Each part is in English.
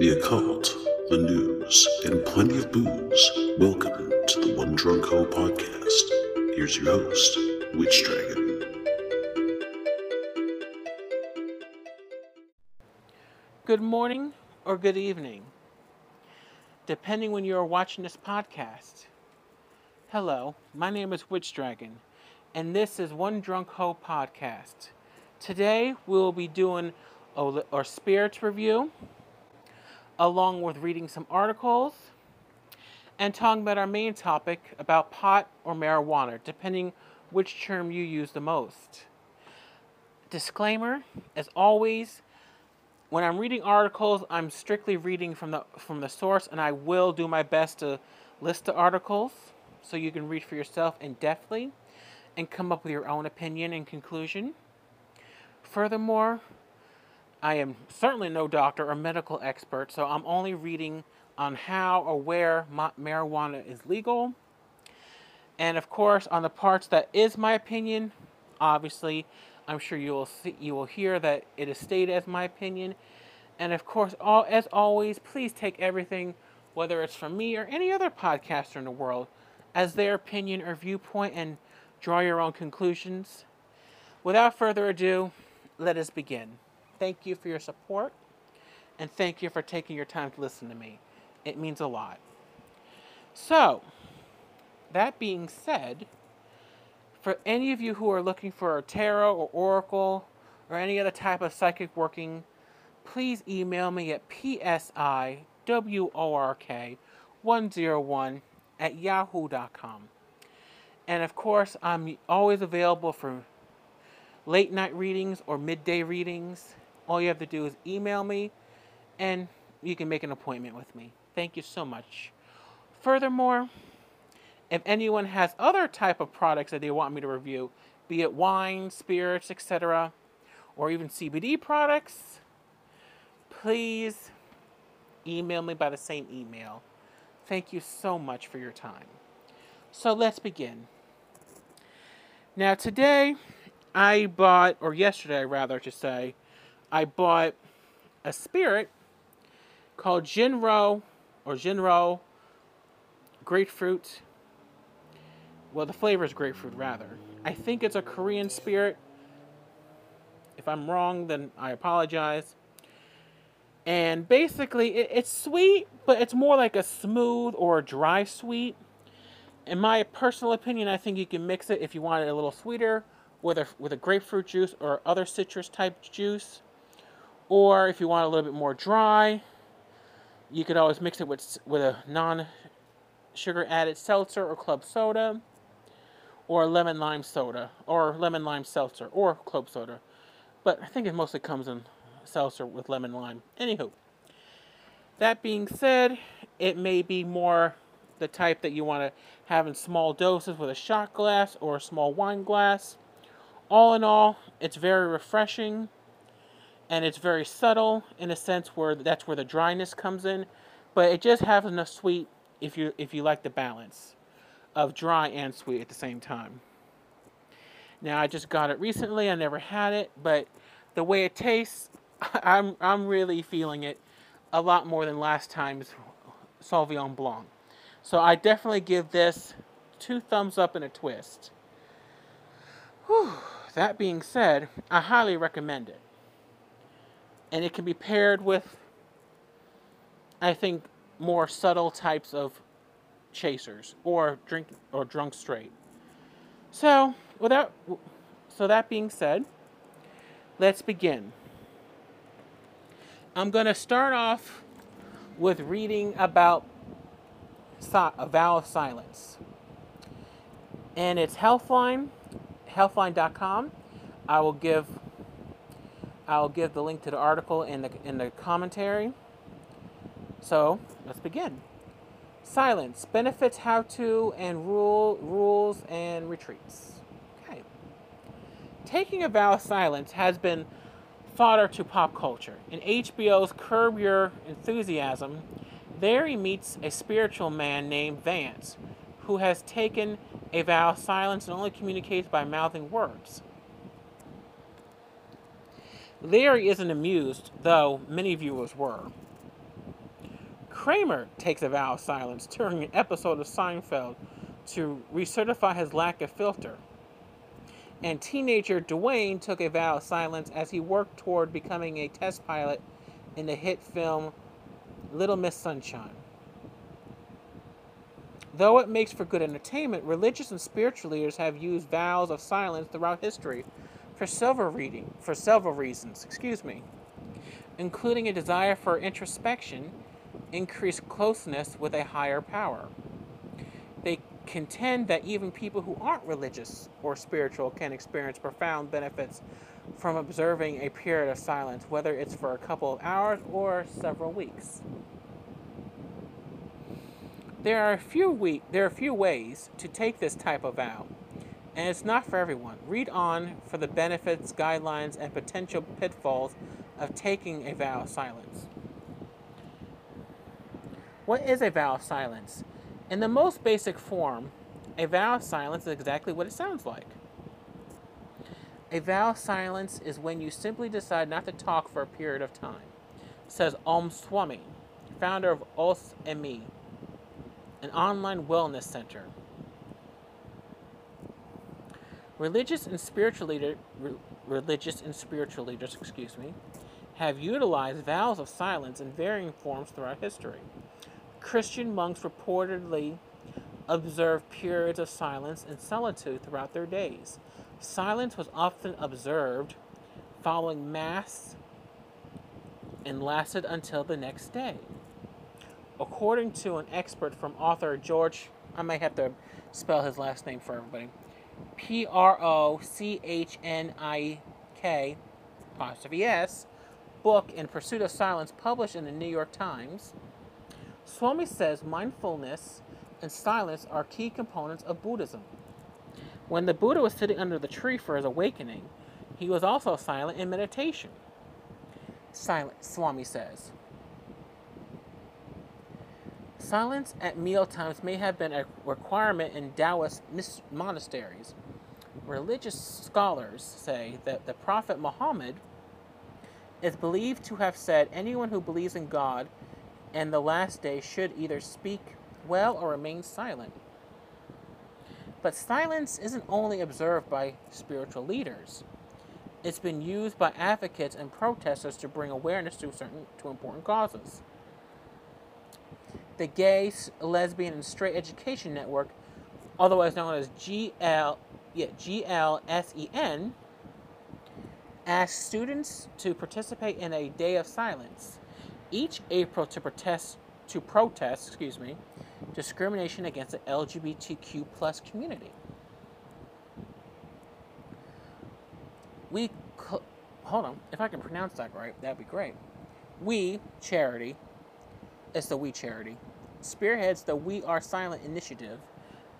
the occult, the news, and plenty of booze. Welcome to the One Drunk Ho podcast. Here's your host, Witch Dragon. Good morning or good evening, depending when you are watching this podcast. Hello, my name is Witch Dragon, and this is One Drunk Ho podcast. Today we will be doing a, our spirits review, along with reading some articles, and talking about our main topic about pot or marijuana, depending which term you use the most. Disclaimer, as always, when I'm reading articles, I'm strictly reading from the from the source, and I will do my best to list the articles so you can read for yourself in depthly and come up with your own opinion and conclusion. Furthermore, I am certainly no doctor or medical expert, so I'm only reading on how or where ma- marijuana is legal. And of course, on the parts that is my opinion, obviously, I'm sure you will see, you will hear that it is stated as my opinion. And of course, all as always, please take everything, whether it's from me or any other podcaster in the world, as their opinion or viewpoint and draw your own conclusions. Without further ado, let us begin. Thank you for your support and thank you for taking your time to listen to me. It means a lot. So, that being said, for any of you who are looking for a tarot or oracle or any other type of psychic working, please email me at psiwork101 at yahoo.com. And of course, I'm always available for late night readings or midday readings. All you have to do is email me and you can make an appointment with me. Thank you so much. Furthermore, if anyone has other type of products that they want me to review, be it wine, spirits, etc., or even CBD products, please email me by the same email. Thank you so much for your time. So let's begin. Now, today I bought, or yesterday rather to say, I bought a spirit called Jinro or Jinro grapefruit. Well, the flavor is grapefruit rather. I think it's a Korean spirit. If I'm wrong, then I apologize. And basically, it, it's sweet, but it's more like a smooth or a dry sweet. In my personal opinion, I think you can mix it if you want it a little sweeter with a, with a grapefruit juice or other citrus type juice. Or if you want a little bit more dry, you could always mix it with, with a non sugar added seltzer or club soda, or lemon lime soda, or lemon lime seltzer, or club soda. But I think it mostly comes in seltzer with lemon lime. Anywho, that being said, it may be more the type that you want to have in small doses with a shot glass or a small wine glass. All in all, it's very refreshing and it's very subtle in a sense where that's where the dryness comes in, but it just has enough sweet if you if you like the balance of dry and sweet at the same time. Now I just got it recently. I never had it, but the way it tastes, I'm I'm really feeling it a lot more than last time's Sauvignon Blanc. So I definitely give this two thumbs up and a twist. Whew. That being said, I highly recommend it. And it can be paired with, I think, more subtle types of chasers or drink or drunk straight. So, without so that being said, let's begin. I'm going to start off with reading about a vow of silence. And it's Healthline, healthline.com. I will give I'll give the link to the article in the in the commentary. So, let's begin. Silence, benefits, how to, and rule rules and retreats. Okay. Taking a vow of silence has been fodder to pop culture. In HBO's Curb Your Enthusiasm, there he meets a spiritual man named Vance, who has taken a vow of silence and only communicates by mouthing words. Larry isn't amused, though many viewers were. Kramer takes a vow of silence during an episode of Seinfeld to recertify his lack of filter. And teenager Dwayne took a vow of silence as he worked toward becoming a test pilot in the hit film Little Miss Sunshine. Though it makes for good entertainment, religious and spiritual leaders have used vows of silence throughout history for several reading for several reasons, excuse me, including a desire for introspection, increased closeness with a higher power. They contend that even people who aren't religious or spiritual can experience profound benefits from observing a period of silence, whether it's for a couple of hours or several weeks. There are a few we- there are a few ways to take this type of vow, and it's not for everyone. Read on for the benefits, guidelines, and potential pitfalls of taking a vow of silence. What is a vow of silence? In the most basic form, a vow of silence is exactly what it sounds like. A vow of silence is when you simply decide not to talk for a period of time, says Om Swami, founder of Os Me an online wellness center. Religious and spiritual leader, re, religious and spiritual leaders, excuse me, have utilized vows of silence in varying forms throughout history. Christian monks reportedly observed periods of silence and solitude throughout their days. Silence was often observed following Mass and lasted until the next day according to an expert from author George, I may have to spell his last name for everybody P R O C H N I K apostrophe S book In Pursuit of Silence published in the New York Times. Swami says mindfulness and silence are key components of Buddhism. When the Buddha was sitting under the tree for his awakening, he was also silent in meditation. Silent, Swami says. Silence at mealtimes may have been a requirement in Taoist monasteries. Religious scholars say that the Prophet Muhammad is believed to have said anyone who believes in God and the last day should either speak well or remain silent. But silence isn't only observed by spiritual leaders. It's been used by advocates and protesters to bring awareness to certain to important causes the Gay, Lesbian, and Straight Education Network, otherwise known as GL, yeah, GLSEN, asks students to participate in a day of silence each April to protest to protest, excuse me, discrimination against the LGBTQ plus community. We hold on, if I can pronounce that right, that'd be great. We charity, it's the We charity, spearheads the We Are Silent initiative,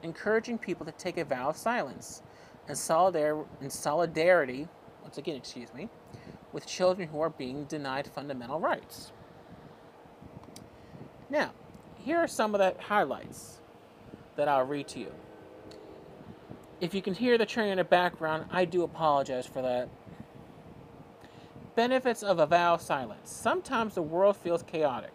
encouraging people to take a vow of silence and solidar- in solidarity, once again, excuse me, with children who are being denied fundamental rights. Now, here are some of the highlights that I'll read to you. If you can hear the train in the background, I do apologize for that. Benefits of a vow of silence. Sometimes the world feels chaotic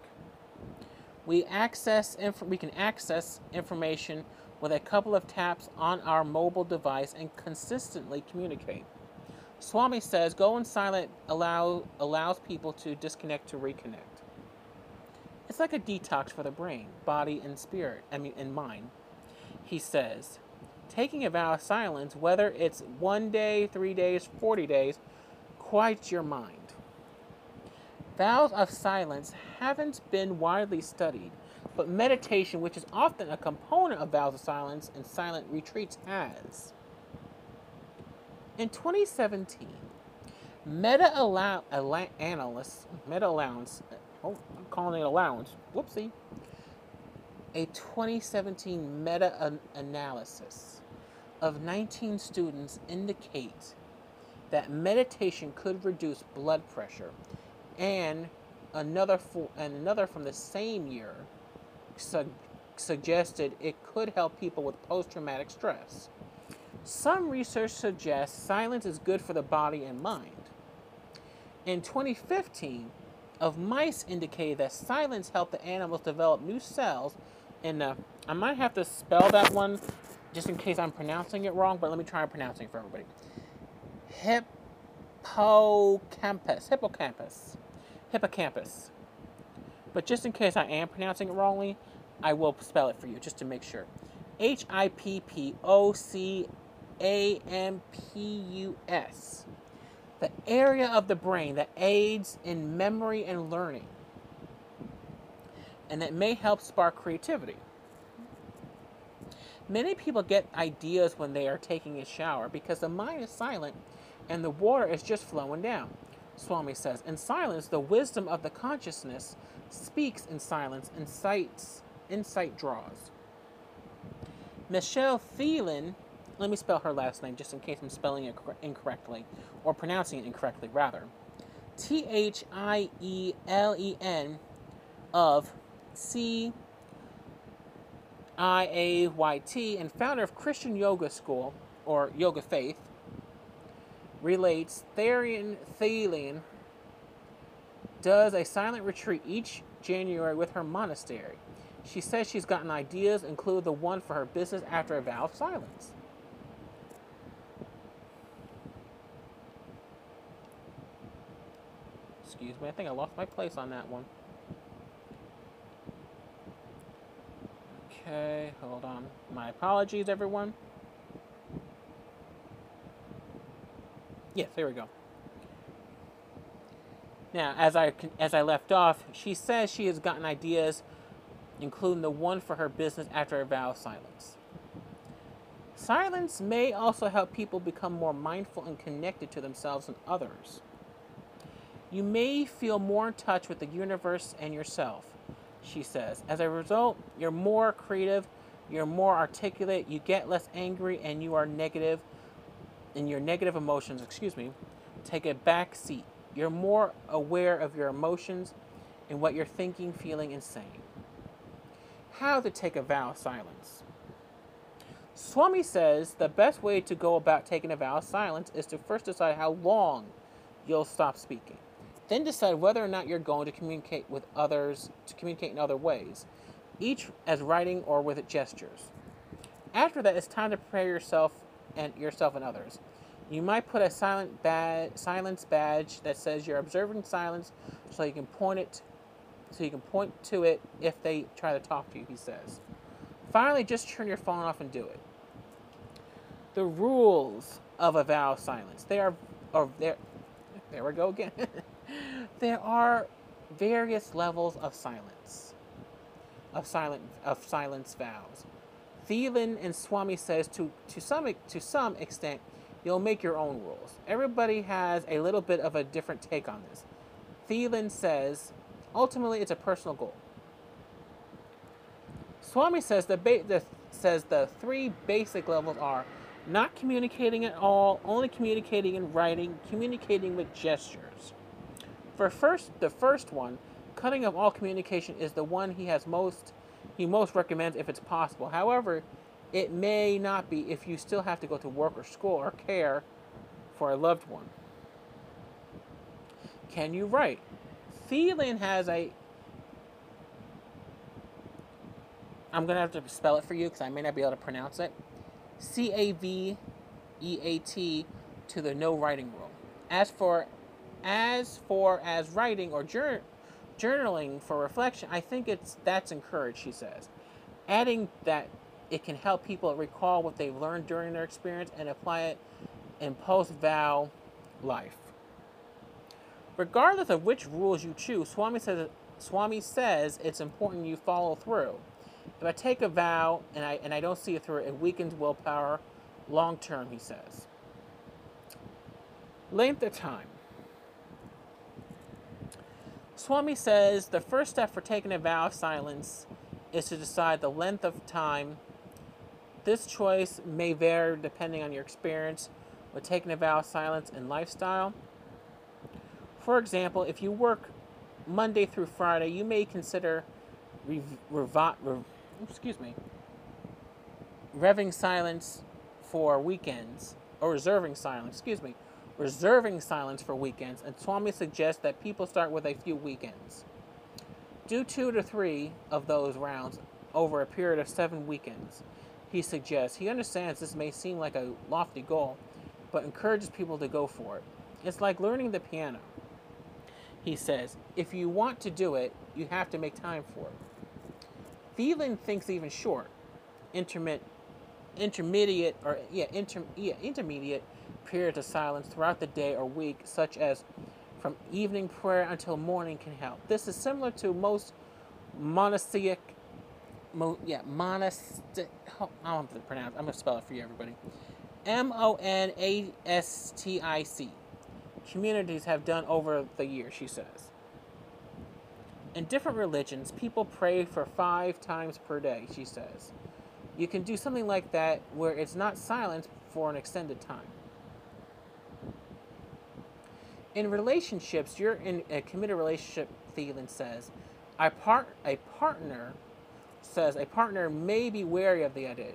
we access we can access information with a couple of taps on our mobile device and consistently communicate. Swami says going silent allow, allows people to disconnect to reconnect. It's like a detox for the brain, body, and spirit, I mean, and mind. He says, taking a vow of silence, whether it's one day, three days, 40 days, quiets your mind. Vows of silence haven't been widely studied, but meditation, which is often a component of vows of silence and silent retreats, has. In 2017, Meta allow- analysts, Meta allowance, oh, I'm calling it allowance, whoopsie. A 2017 meta analysis of 19 students indicate that meditation could reduce blood pressure and another for, and another from the same year su- suggested it could help people with post-traumatic stress. Some research suggests silence is good for the body and mind. In 2015, of mice indicated that silence helped the animals develop new cells and the. I might have to spell that one just in case I'm pronouncing it wrong, but let me try pronouncing it for everybody. Hippocampus. Hippocampus. Hippocampus. But just in case I am pronouncing it wrongly, I will spell it for you just to make sure. H I P P O C A M P U S. The area of the brain that aids in memory and learning. And that may help spark creativity. Many people get ideas when they are taking a shower because the mind is silent and the water is just flowing down. Swami says, In silence, the wisdom of the consciousness speaks in silence, insights, insight draws. Michelle Thielen, let me spell her last name just in case I'm spelling it incorrectly, or pronouncing it incorrectly, rather. T H I E L E N of C I A Y T and founder of Christian Yoga School, or Yoga Faith, relates Therian Thalian does a silent retreat each January with her monastery. She says she's gotten ideas, include the one for her business after a vow of silence. Excuse me, I think I lost my place on that one. Okay, hold on. My apologies, everyone. Yes, there we go. Now, as I as I left off, she says she has gotten ideas, including the one for her business after a vow of silence. Silence may also help people become more mindful and connected to themselves and others. You may feel more in touch with the universe and yourself, she says. As a result, you're more creative, you're more articulate, you get less angry, and you are negative and your negative emotions, excuse me, take a back seat. You're more aware of your emotions and what you're thinking, feeling, and saying. How to take a vow of silence. Swami says the best way to go about taking a vow of silence is to first decide how long you'll stop speaking. Then decide whether or not you're going to communicate with others, to communicate in other ways, each as writing or with gestures. After that, it's time to prepare yourself and yourself and others. You might put a silent badge, silence badge that says you're observing silence, so you can point it, so you can point to it if they try to talk to you. He says. Finally, just turn your phone off and do it. The rules of a vow of silence. They are, or there, there we go again. there are various levels of silence, of silent, of silence vows. Thielen and Swami says to, to, some, to some extent, you'll make your own rules. Everybody has a little bit of a different take on this. Thielen says, ultimately, it's a personal goal. Swami says the, ba- the, says the three basic levels are not communicating at all, only communicating in writing, communicating with gestures. For first, the first one, cutting off all communication is the one he has most he most recommends if it's possible. However, it may not be if you still have to go to work or school or care for a loved one. Can you write? Thielen has a. I'm going to have to spell it for you because I may not be able to pronounce it. C A V E A T to the no writing rule. As for as for as writing or journal journaling for reflection, I think it's that's encouraged, she says. Adding that it can help people recall what they've learned during their experience and apply it in post vow life. Regardless of which rules you choose, Swami says Swami says it's important you follow through. If I take a vow and I and I don't see it through, it weakens willpower long term, he says. Length of time. Swami says the first step for taking a vow of silence is to decide the length of time. This choice may vary depending on your experience with taking a vow of silence and lifestyle. For example, if you work Monday through Friday, you may consider rev- rev- excuse me, revving silence for weekends or reserving silence, excuse me, reserving silence for weekends, and Swami suggests that people start with a few weekends. Do two to three of those rounds over a period of seven weekends, he suggests. He understands this may seem like a lofty goal, but encourages people to go for it. It's like learning the piano. He says, if you want to do it, you have to make time for it. Thielen thinks even short, intermittent, intermediate, or yeah, inter, yeah, intermediate periods of silence throughout the day or week, such as from evening prayer until morning, can help. This is similar to most monastic, mo, yeah, monastic. Oh, I don't have to pronounce. I'm gonna spell it for you, everybody. M O N A S T I C. Communities have done over the years, she says. In different religions, people pray for five times per day, she says. You can do something like that where it's not silence for an extended time. In relationships, you're in a committed relationship, Thielen says. A, part, a partner says a partner may be wary of the idea.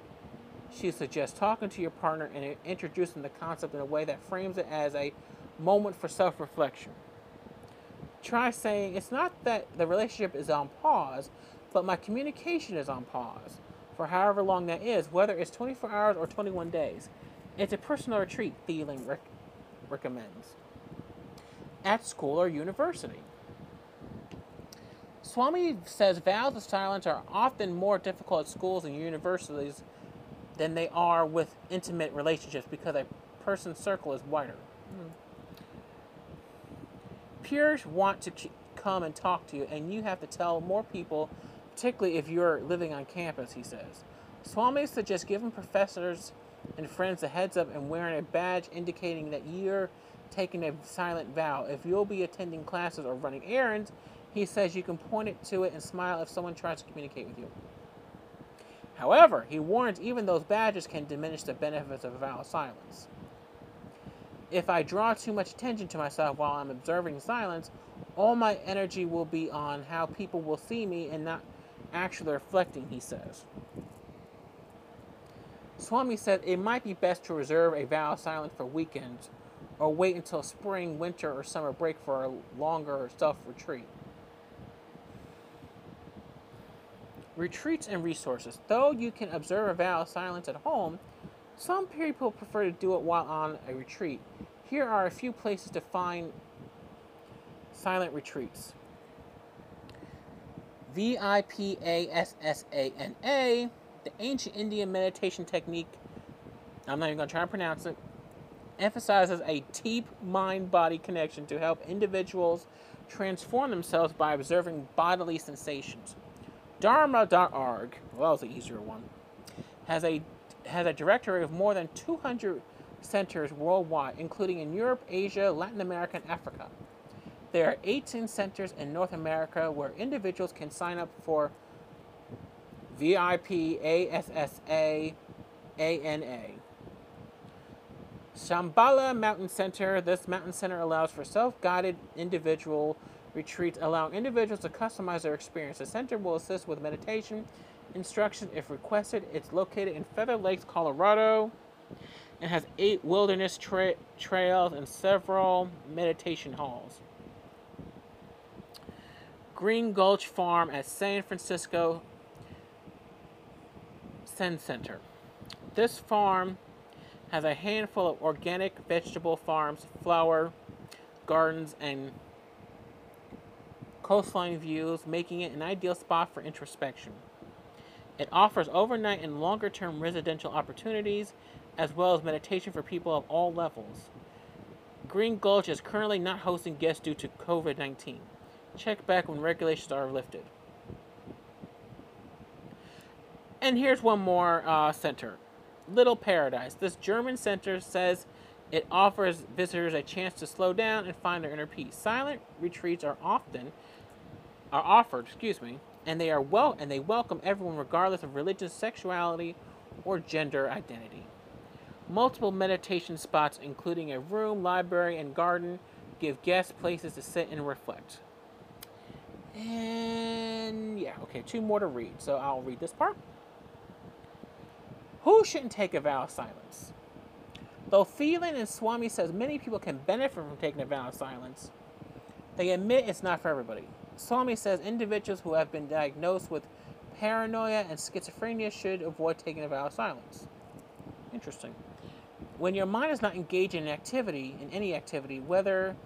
She suggests talking to your partner and introducing the concept in a way that frames it as a moment for self reflection. Try saying, It's not that the relationship is on pause, but my communication is on pause for however long that is, whether it's 24 hours or 21 days. It's a personal retreat, Thielen rec- recommends at school or university. Swami says vows of silence are often more difficult at schools and universities than they are with intimate relationships because a person's circle is wider. Hmm. Peers want to come and talk to you, and you have to tell more people, particularly if you're living on campus, he says. Swami suggests giving professors and friends a heads up and wearing a badge indicating that you're taking a silent vow. If you'll be attending classes or running errands, he says you can point it to it and smile if someone tries to communicate with you. However, he warns even those badges can diminish the benefits of a vow of silence. If I draw too much attention to myself while I'm observing silence, all my energy will be on how people will see me and not actually reflecting, he says. Swami said it might be best to reserve a vow of silence for weekends or wait until spring, winter, or summer break for a longer self retreat. Retreats and resources. Though you can observe a vow of silence at home, some people prefer to do it while on a retreat. Here are a few places to find silent retreats. VIPASSANA, the ancient Indian meditation technique. I'm not even going to try to pronounce it emphasizes a deep mind body connection to help individuals transform themselves by observing bodily sensations. Dharma.org, well, that was an easier one, has a, has a directory of more than 200 centers worldwide, including in Europe, Asia, Latin America, and Africa. There are 18 centers in North America where individuals can sign up for VIP ASSA ANA. Shambhala Mountain Center. This mountain center allows for self-guided individual retreats, allowing individuals to customize their experience. The center will assist with meditation instruction if requested. It's located in Feather Lakes, Colorado, and has eight wilderness tra- trails and several meditation halls. Green Gulch Farm at San Francisco Zen Center. This farm has a handful of organic vegetable farms, flower gardens, and coastline views, making it an ideal spot for introspection. It offers overnight and longer term residential opportunities, as well as meditation for people of all levels. Green Gulch is currently not hosting guests due to COVID 19. Check back when regulations are lifted. And here's one more uh, center Little Paradise. This German center says it offers visitors a chance to slow down and find their inner peace. Silent retreats are often are offered, excuse me, and they are well and they welcome everyone regardless of religion, sexuality, or gender identity. Multiple meditation spots, including a room, library, and garden, give guests places to sit and reflect. And yeah, okay, two more to read. So I'll read this part. Who shouldn't take a vow of silence? Though Thielen and Swami says many people can benefit from taking a vow of silence, they admit it's not for everybody. Swami says individuals who have been diagnosed with paranoia and schizophrenia should avoid taking a vow of silence. Interesting. When your mind is not engaged in activity, in any activity, whether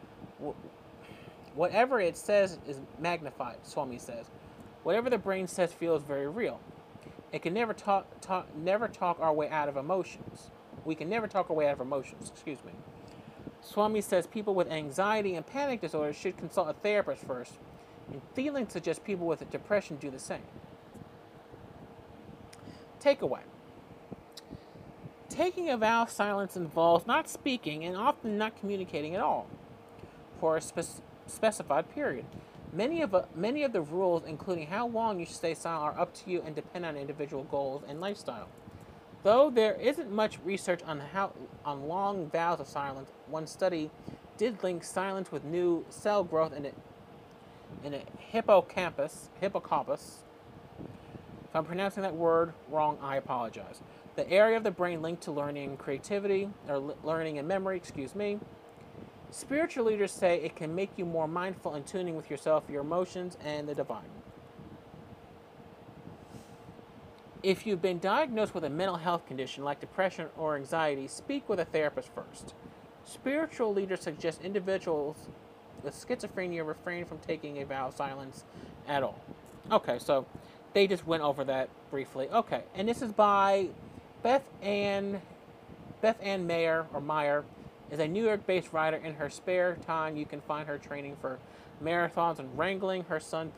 whatever it says is magnified, Swami says. Whatever the brain says feels very real. It can never talk, talk never talk our way out of emotions. We can never talk our way out of emotions, excuse me. Swami says people with anxiety and panic disorders should consult a therapist first, and Thielen suggests people with depression do the same. Takeaway Taking a vow of silence involves not speaking and often not communicating at all for a spe- specified period. Many of, uh, many of the rules, including how long you should stay silent, are up to you and depend on individual goals and lifestyle. Though there isn't much research on how on long vows of silence, one study did link silence with new cell growth in a, in a hippocampus. Hippocampus. If I'm pronouncing that word wrong, I apologize. The area of the brain linked to learning and creativity, or learning and memory, excuse me. Spiritual leaders say it can make you more mindful and tuning with yourself, your emotions, and the divine. If you've been diagnosed with a mental health condition like depression or anxiety, speak with a therapist first. Spiritual leaders suggest individuals with schizophrenia refrain from taking a vow of silence at all. Okay, so they just went over that briefly. Okay, and this is by Beth Ann Beth Ann Mayer or Meyer is a New York-based writer. In her spare time, you can find her training for marathons and wrangling her son,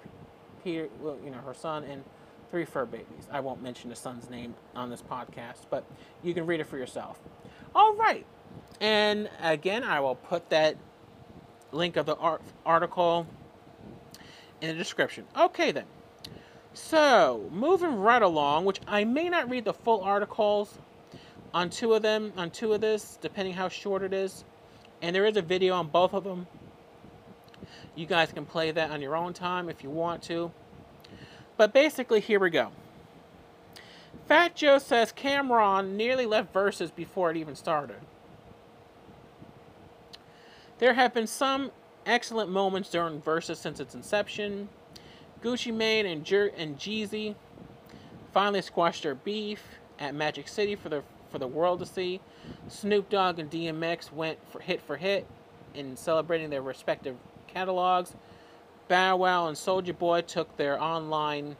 Peter, well, you know, her son and three fur babies. I won't mention the son's name on this podcast, but you can read it for yourself. All right. And again, I will put that link of the art- article in the description. Okay, then. So, moving right along, which I may not read the full articles on two of them, on two of this, depending how short it is. And there is a video on both of them. You guys can play that on your own time if you want to. But basically, here we go. Fat Joe says Cam'ron nearly left Verzuz before it even started. There have been some excellent moments during Verzuz since its inception. Gucci Mane and, Jer- and Jeezy finally squashed their beef at Magic City for the for the world to see. Snoop Dogg and DMX went for hit for hit in celebrating their respective catalogs. Bow Wow and Soulja Boy took their online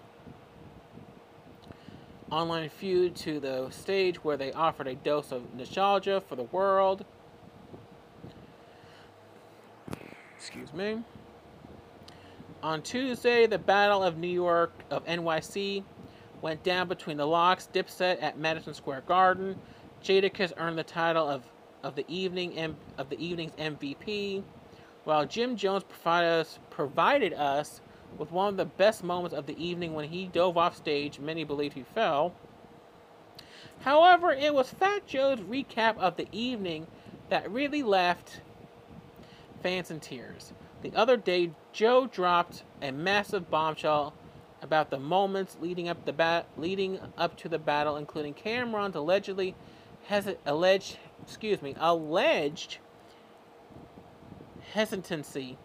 online feud to the stage where they offered a dose of nostalgia for the world. Excuse me. On Tuesday, the Battle of New York of NYC went down between the LOX, Dipset at Madison Square Garden. Jadakiss earned the title of, of the evening of the evening's MVP while Jim Jones provided us, provided us with one of the best moments of the evening when he dove off stage, many believe he fell. However, it was Fat Joe's recap of the evening that really left fans in tears. The other day, Joe dropped a massive bombshell about the moments leading up the bat- leading up to the battle, including Cameron's allegedly has alleged, excuse me, alleged hesitancy.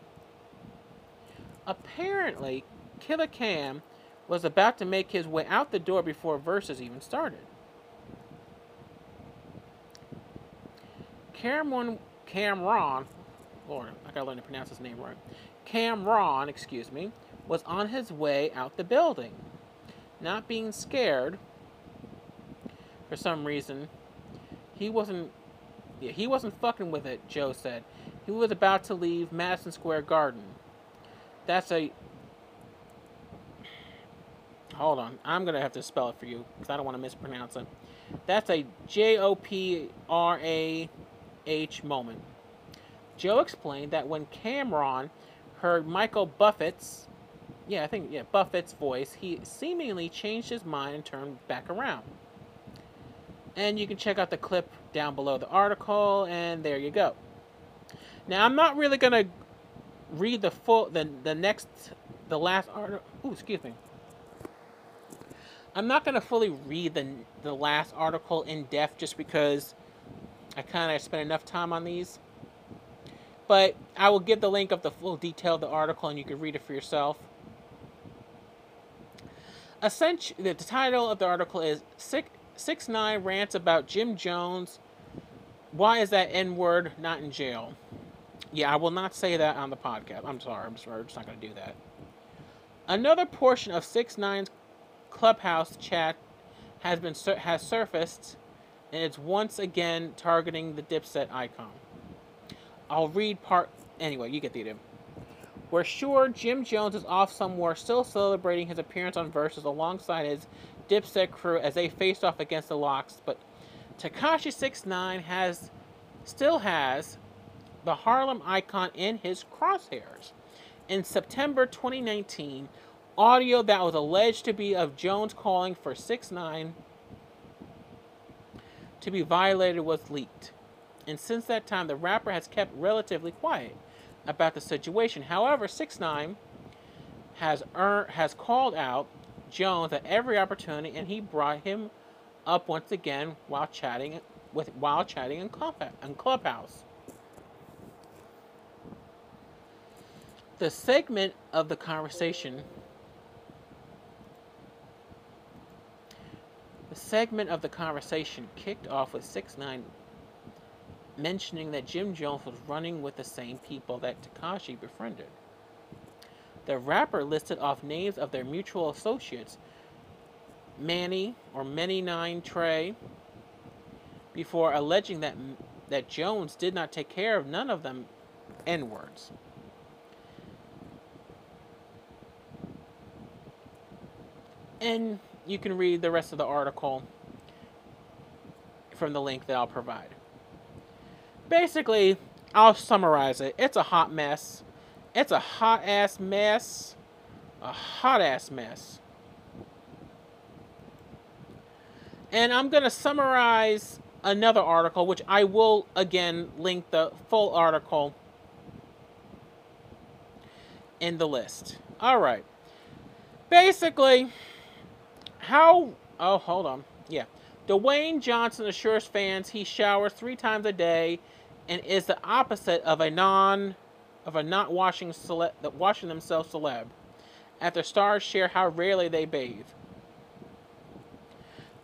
Apparently, Killer Cam was about to make his way out the door before Verzuz even started. Cameron, Cam'ron, Lord, I gotta learn to pronounce his name right. Cam'ron, excuse me, was on his way out the building. Not being scared, for some reason, he wasn't. Yeah, he wasn't fucking with it. Joe said. He was about to leave Madison Square Garden. That's a. Hold on. I'm to have to spell it for you because I don't want to mispronounce it. That's a J O P R A H moment. Joe explained that when Cameron heard Michael Buffett's, yeah, I think, yeah, Buffett's voice, he seemingly changed his mind and turned back around. And you can check out the clip down below the article, and there you go. Now I'm not really gonna read the full the the next the last article. Oh, excuse me. I'm not gonna fully read the the last article in depth just because I kind of spent enough time on these. But I will give the link of the full detail of the article and you can read it for yourself. Essentially, the title of the article is Six, Six Nine rants about Jim Jones. Why is that N word not in jail? Yeah, I will not say that on the podcast. I'm sorry. I'm sorry. I'm just not going to do that. Another portion of Six Nine's clubhouse chat has been has surfaced, and it's once again targeting the Dipset icon. I'll read part anyway. You get the idea. We're sure Jim Jones is off somewhere, still celebrating his appearance on Verzuz alongside his Dipset crew as they face off against the LOX, But Tekashi Six Nine has still has the Harlem icon in his crosshairs. In September 2019, audio that was alleged to be of Jones calling for 6 9 to be violated was leaked. And since that time, the rapper has kept relatively quiet about the situation. However, 6 9 has earned, has called out Jones at every opportunity, and he brought him up once again while chatting with while chatting in, club, in Clubhouse. The segment of the conversation The segment of the conversation kicked off with 6 9 mentioning that Jim Jones was running with the same people that Tekashi befriended. The rapper listed off names of their mutual associates Manny or Many Nine Trey before alleging that that Jones did not take care of none of them N words. And you can read the rest of the article from the link that I'll provide. Basically, I'll summarize it. It's a hot mess. It's a hot ass mess. A hot ass mess. And I'm going to summarize another article, which I will again link the full article in the list. All right. Basically, how? Oh, hold on. Yeah. Dwayne Johnson assures fans he showers three times a day, and is the opposite of a non, of a not washing cele- washing themselves celeb. After stars share how rarely they bathe.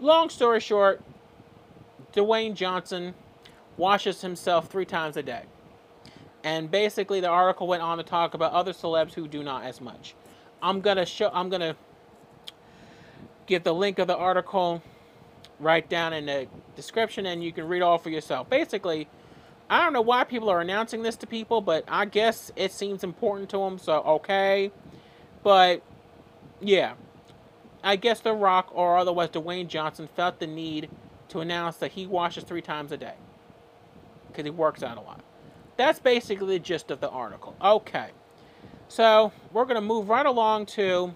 Long story short, Dwayne Johnson washes himself three times a day. And basically, the article went on to talk about other celebs who do not as much. I'm gonna show. I'm gonna give the link of the article right down in the description and you can read all for yourself. Basically, I don't know why people are announcing this to people, but I guess it seems important to them, so okay. But yeah, I guess The Rock or otherwise Dwayne Johnson felt the need to announce that he washes three times a day because he works out a lot. That's basically the gist of the article. Okay, so we're going to move right along to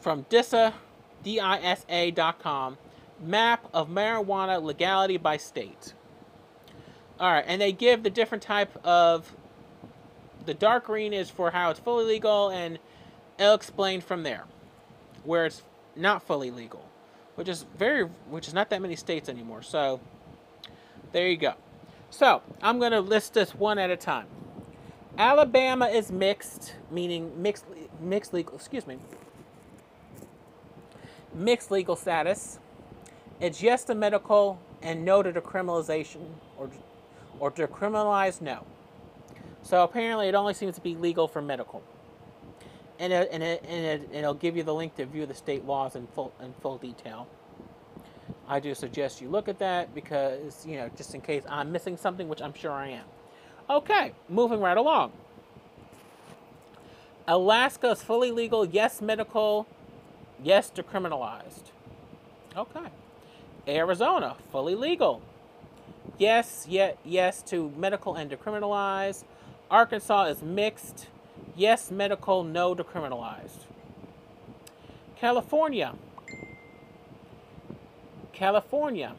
from DISA, D-I-S-A.com, map of marijuana legality by state. All right, and they give the different type of. The dark green is for how it's fully legal, and it'll explain from there, where it's not fully legal, which is very, which is not that many states anymore. So, there you go. So I'm gonna list this one at a time. Alabama is mixed, meaning mixed, mixed legal. Excuse me mixed legal status. It's yes to medical and no to decriminalization or, or decriminalize no. So apparently it only seems to be legal for medical. And, it, and, it, and, it, and it'll give you the link to view the state laws in full, in full detail. I do suggest you look at that because, you know, just in case I'm missing something, which I'm sure I am. Okay, moving right along. Alaska is fully legal, yes, medical, Yes, decriminalized. Okay. Arizona, fully legal. Yes, yet yes to medical and decriminalized. Arkansas is mixed. Yes, medical, no decriminalized. California. California.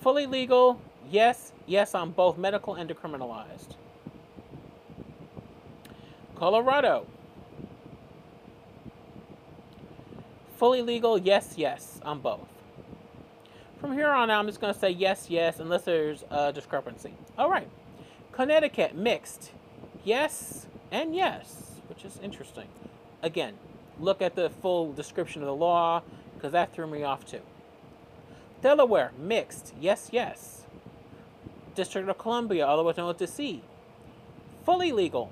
Fully legal. Yes, yes on both medical and decriminalized. Colorado. Fully legal, yes, yes, on both. From here on out, I'm just going to say yes, yes, unless there's a discrepancy. All right. Connecticut, mixed. Yes and yes, which is interesting. Again, look at the full description of the law, because that threw me off too. Delaware, mixed. Yes, yes. District of Columbia, otherwise known as the C. Fully legal.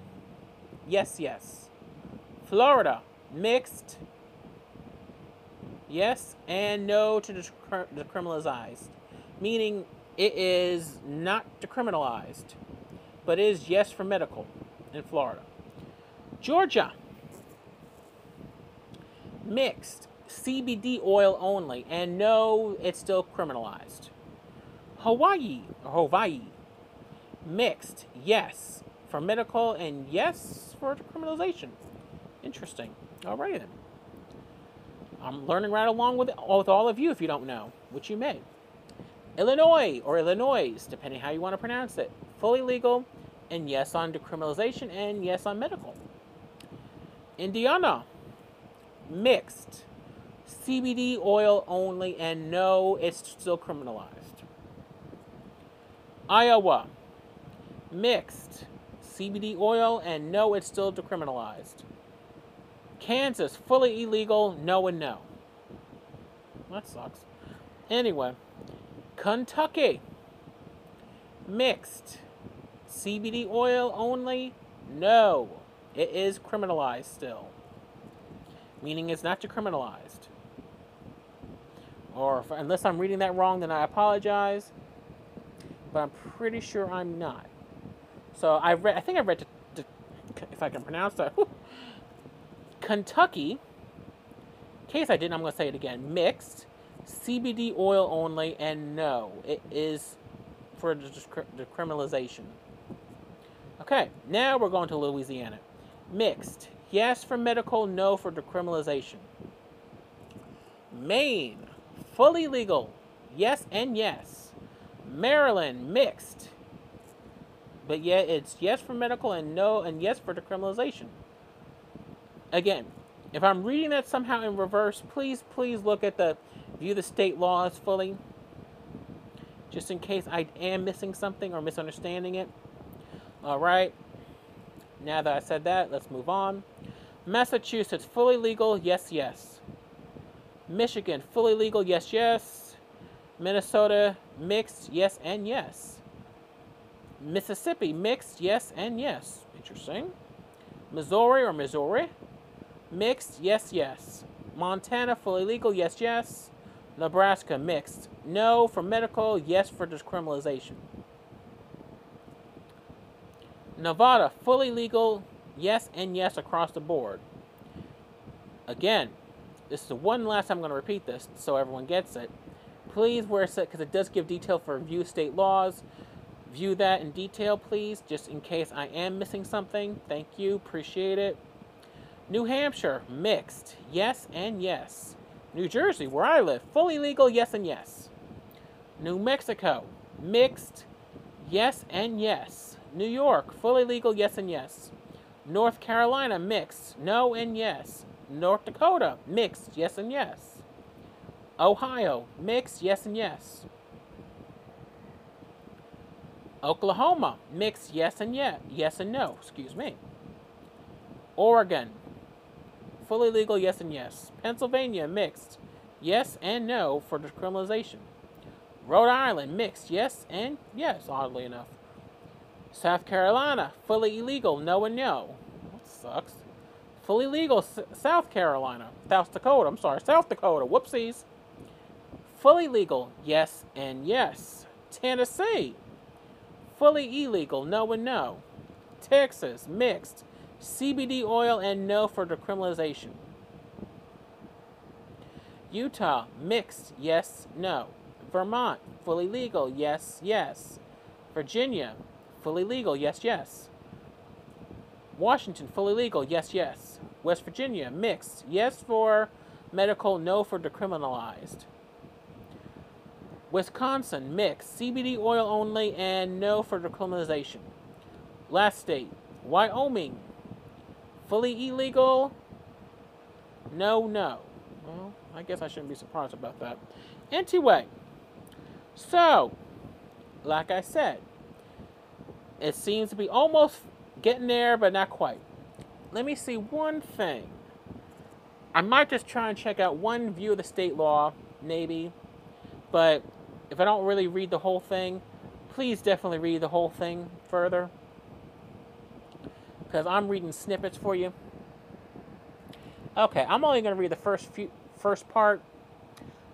Yes, yes. Florida, mixed. Yes and no to decriminalized, meaning it is not decriminalized, but is yes for medical in Florida. Georgia, mixed. CBD oil only, and no, it's still criminalized. Hawaii, Hawaii, mixed, yes, for medical, and yes for criminalization. Interesting. All right then. I'm learning right along with, with all of you if you don't know, which you may. Illinois, or Illinois, depending how you want to pronounce it, fully legal, and yes on decriminalization, and yes on medical. Indiana, mixed, CBD oil only, and no, it's still criminalized. Iowa, mixed, CBD oil, and no, it's still decriminalized. Kansas, fully illegal, no and no. That sucks. Anyway, Kentucky, mixed, CBD oil only, no, it is criminalized still. Meaning it's not decriminalized or if, unless I'm reading that wrong, then I apologize. But I'm pretty sure I'm not. So I read. I think I read. To, to, if I can pronounce that, Kentucky. In case I didn't, I'm going to say it again. Mixed, CBD oil only, and no, it is for decriminalization. Okay, now we're going to Louisiana. Mixed, yes for medical, no for decriminalization. Maine, fully legal. Yes and yes. Maryland, mixed. But yet it's yes for medical and no and yes for decriminalization. Again, if I'm reading that somehow in reverse, please, please look at the view the state laws fully. Just in case I am missing something or misunderstanding it. Alright. Now that I said that, let's move on. Massachusetts, fully legal, yes, yes. Michigan, fully legal, yes, yes. Minnesota, mixed, yes, and yes. Mississippi, mixed, yes, and yes. Interesting. Missouri or Missouri, mixed, yes, yes. Montana, fully legal, yes, yes. Nebraska, mixed. No for medical, yes for decriminalization. Nevada, fully legal, yes and yes across the board. Again, this is the one last time I'm going to repeat this so everyone gets it. Please wear set because it does give detail for review state laws. View that in detail, please, just in case I am missing something. Thank you, appreciate it. New Hampshire, mixed, yes and yes. New Jersey, where I live, fully legal, yes and yes. New Mexico, mixed, yes and yes. New York, fully legal, yes and yes. North Carolina, mixed, no and yes. North Dakota, mixed, yes and yes. Ohio, mixed, yes and yes. Oklahoma, mixed, yes and yes, yes and no, excuse me. Oregon, fully legal, yes and yes. Pennsylvania, mixed, yes and no for decriminalization. Rhode Island, mixed, yes and yes, oddly enough. South Carolina, fully illegal, no and no. That sucks. Fully legal, S- South Carolina. South Dakota, I'm sorry, South Dakota. Whoopsies. Fully legal, yes and yes. Tennessee. Fully illegal, no and no. Texas, mixed. CBD oil and no for decriminalization. Utah, mixed, yes, no. Vermont, fully legal, yes, yes. Virginia, fully legal, yes, yes. Washington, fully legal, yes, yes. West Virginia, mixed, yes for medical, no for decriminalized. Wisconsin, mixed, CBD oil only, and no for decriminalization. Last state, Wyoming, fully illegal, no, no. Well, I guess I shouldn't be surprised about that. Anyway, So, like I said, it seems to be almost getting there, but not quite. Let me see one thing. I might just try and check out one view of the state law, maybe. But if I don't really read the whole thing, please definitely read the whole thing further. Because I'm reading snippets for you. Okay, I'm only going to read the first few, first part.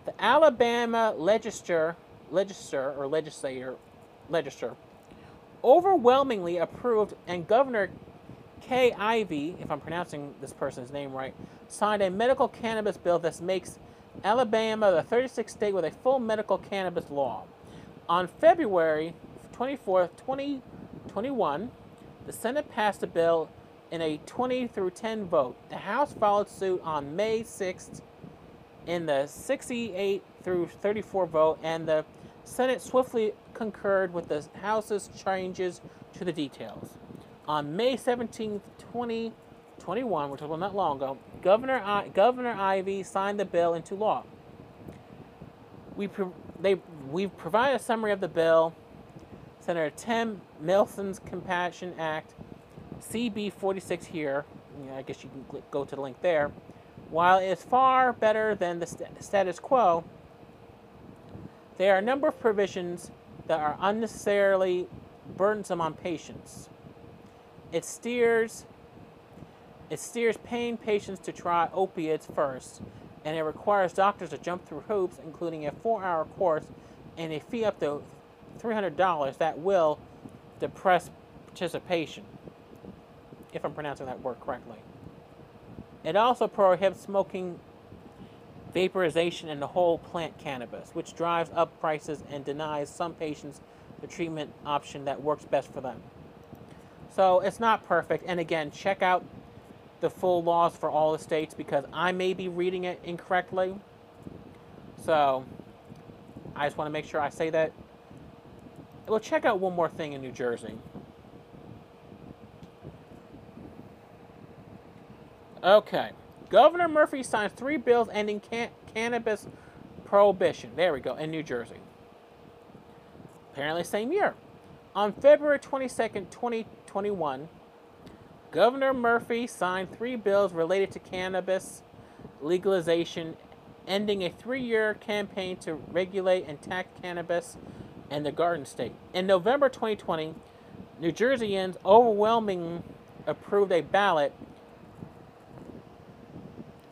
The Alabama legislature, legislature or legislator, legislature, overwhelmingly approved, and Governor Kay Ivey, if I'm pronouncing this person's name right, signed a medical cannabis bill that makes Alabama the 36th state with a full medical cannabis law. On February 24, 2021, the Senate passed a bill in a 20 through 10 vote. The House followed suit on May 6th in the 68 through 34 vote, and the Senate swiftly concurred with the House's changes to the details. On May 17, 2021, which was not long ago, Governor, I, Governor Ivey signed the bill into law. We, they, we've provided a summary of the bill. Senator Tim Melson's Compassion Act, CB 46 here. I guess you can go to the link there. While it is far better than the st- status quo, there are a number of provisions that are unnecessarily burdensome on patients. It steers it steers paying patients to try opiates first, and it requires doctors to jump through hoops, including a four-hour course and a fee up to $300 that will depress participation, if I'm pronouncing that word correctly. It also prohibits smoking vaporization and the whole plant cannabis, which drives up prices and denies some patients the treatment option that works best for them. So it's not perfect. And again, check out the full laws for all the states because I may be reading it incorrectly. So I just want to make sure I say that. Well, check out one more thing in New Jersey. Okay. Governor Murphy signed three bills ending can- cannabis prohibition. There we go, in New Jersey. Apparently, same year. On February 22nd, 2021, Governor Murphy signed three bills related to cannabis legalization, ending a three year campaign to regulate and tax cannabis and the Garden State. In November 2020, New Jerseyans overwhelmingly approved a ballot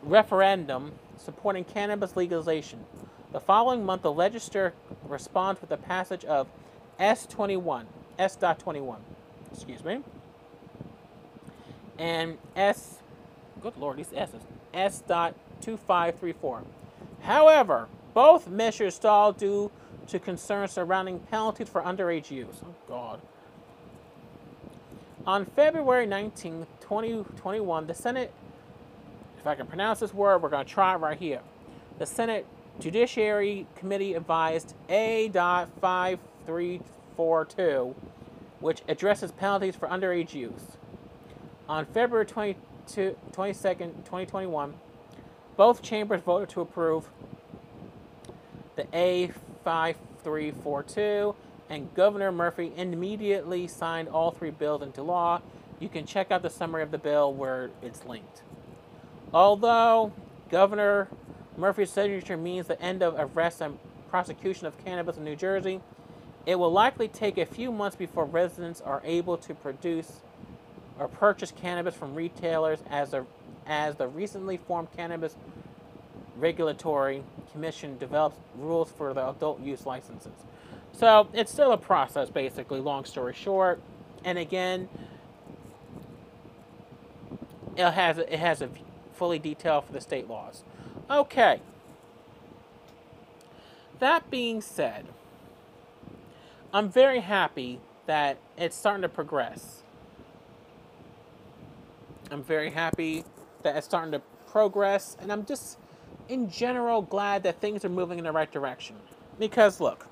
referendum supporting cannabis legalization. The following month, the legislature responds with the passage of S21, S.21, excuse me, and S, good lord, these S's, S.2534. However, both measures stalled due to concerns surrounding penalties for underage use. Oh, God. On February 19, 2021, the Senate if I can pronounce this word, we're going to try it right here. The Senate Judiciary Committee advised A.5342, which addresses penalties for underage use. On February 22, 22nd, 2021, both chambers voted to approve the A5342, and Governor Murphy immediately signed all three bills into law. You can check out the summary of the bill where it's linked. Although Governor Murphy's signature means the end of arrest and prosecution of cannabis in New Jersey, it will likely take a few months before residents are able to produce or purchase cannabis from retailers as, as the recently formed Cannabis Regulatory Commission develops rules for the adult use licenses. So it's still a process, basically, long story short. And again, it has, it has a fully detailed for the state laws. Okay. That being said, I'm very happy that it's starting to progress. I'm very happy that it's starting to progress, and I'm just, in general, glad that things are moving in the right direction. Because, look,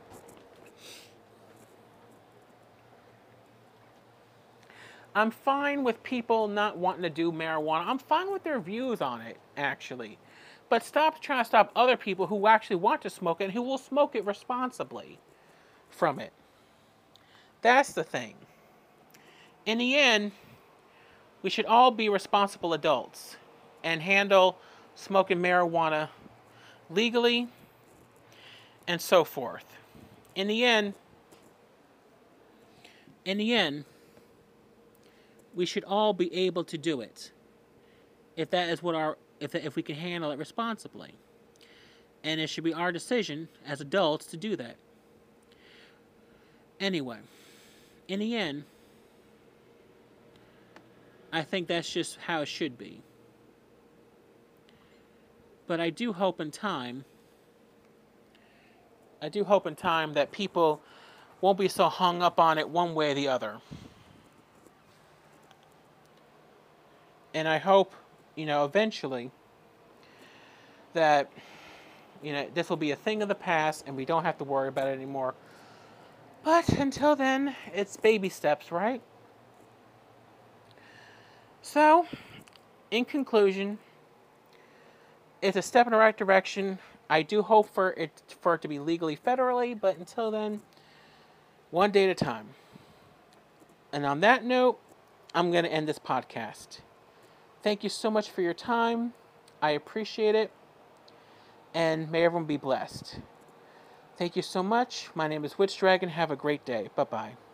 I'm fine with people not wanting to do marijuana. I'm fine with their views on it, actually. But stop trying to stop other people who actually want to smoke it and who will smoke it responsibly. from it. That's the thing. In the end, we should all be responsible adults and handle smoking marijuana legally and so forth. In the end, in the end, we should all be able to do it if that is what our if if we can handle it responsibly. And it should be our decision as adults to do that. Anyway, in the end, I think that's just how it should be. But I do hope in time, I do hope in time that people won't be so hung up on it one way or the other. And I hope, you know, eventually that, you know, this will be a thing of the past and we don't have to worry about it anymore. But until then, it's baby steps, right? So, in conclusion, it's a step in the right direction. I do hope for it for it to be legally federally, but until then, one day at a time. And on that note, I'm going to end this podcast. Thank you so much for your time. I appreciate it. And may everyone be blessed. Thank you so much. My name is Witch Dragon. Have a great day. Bye bye.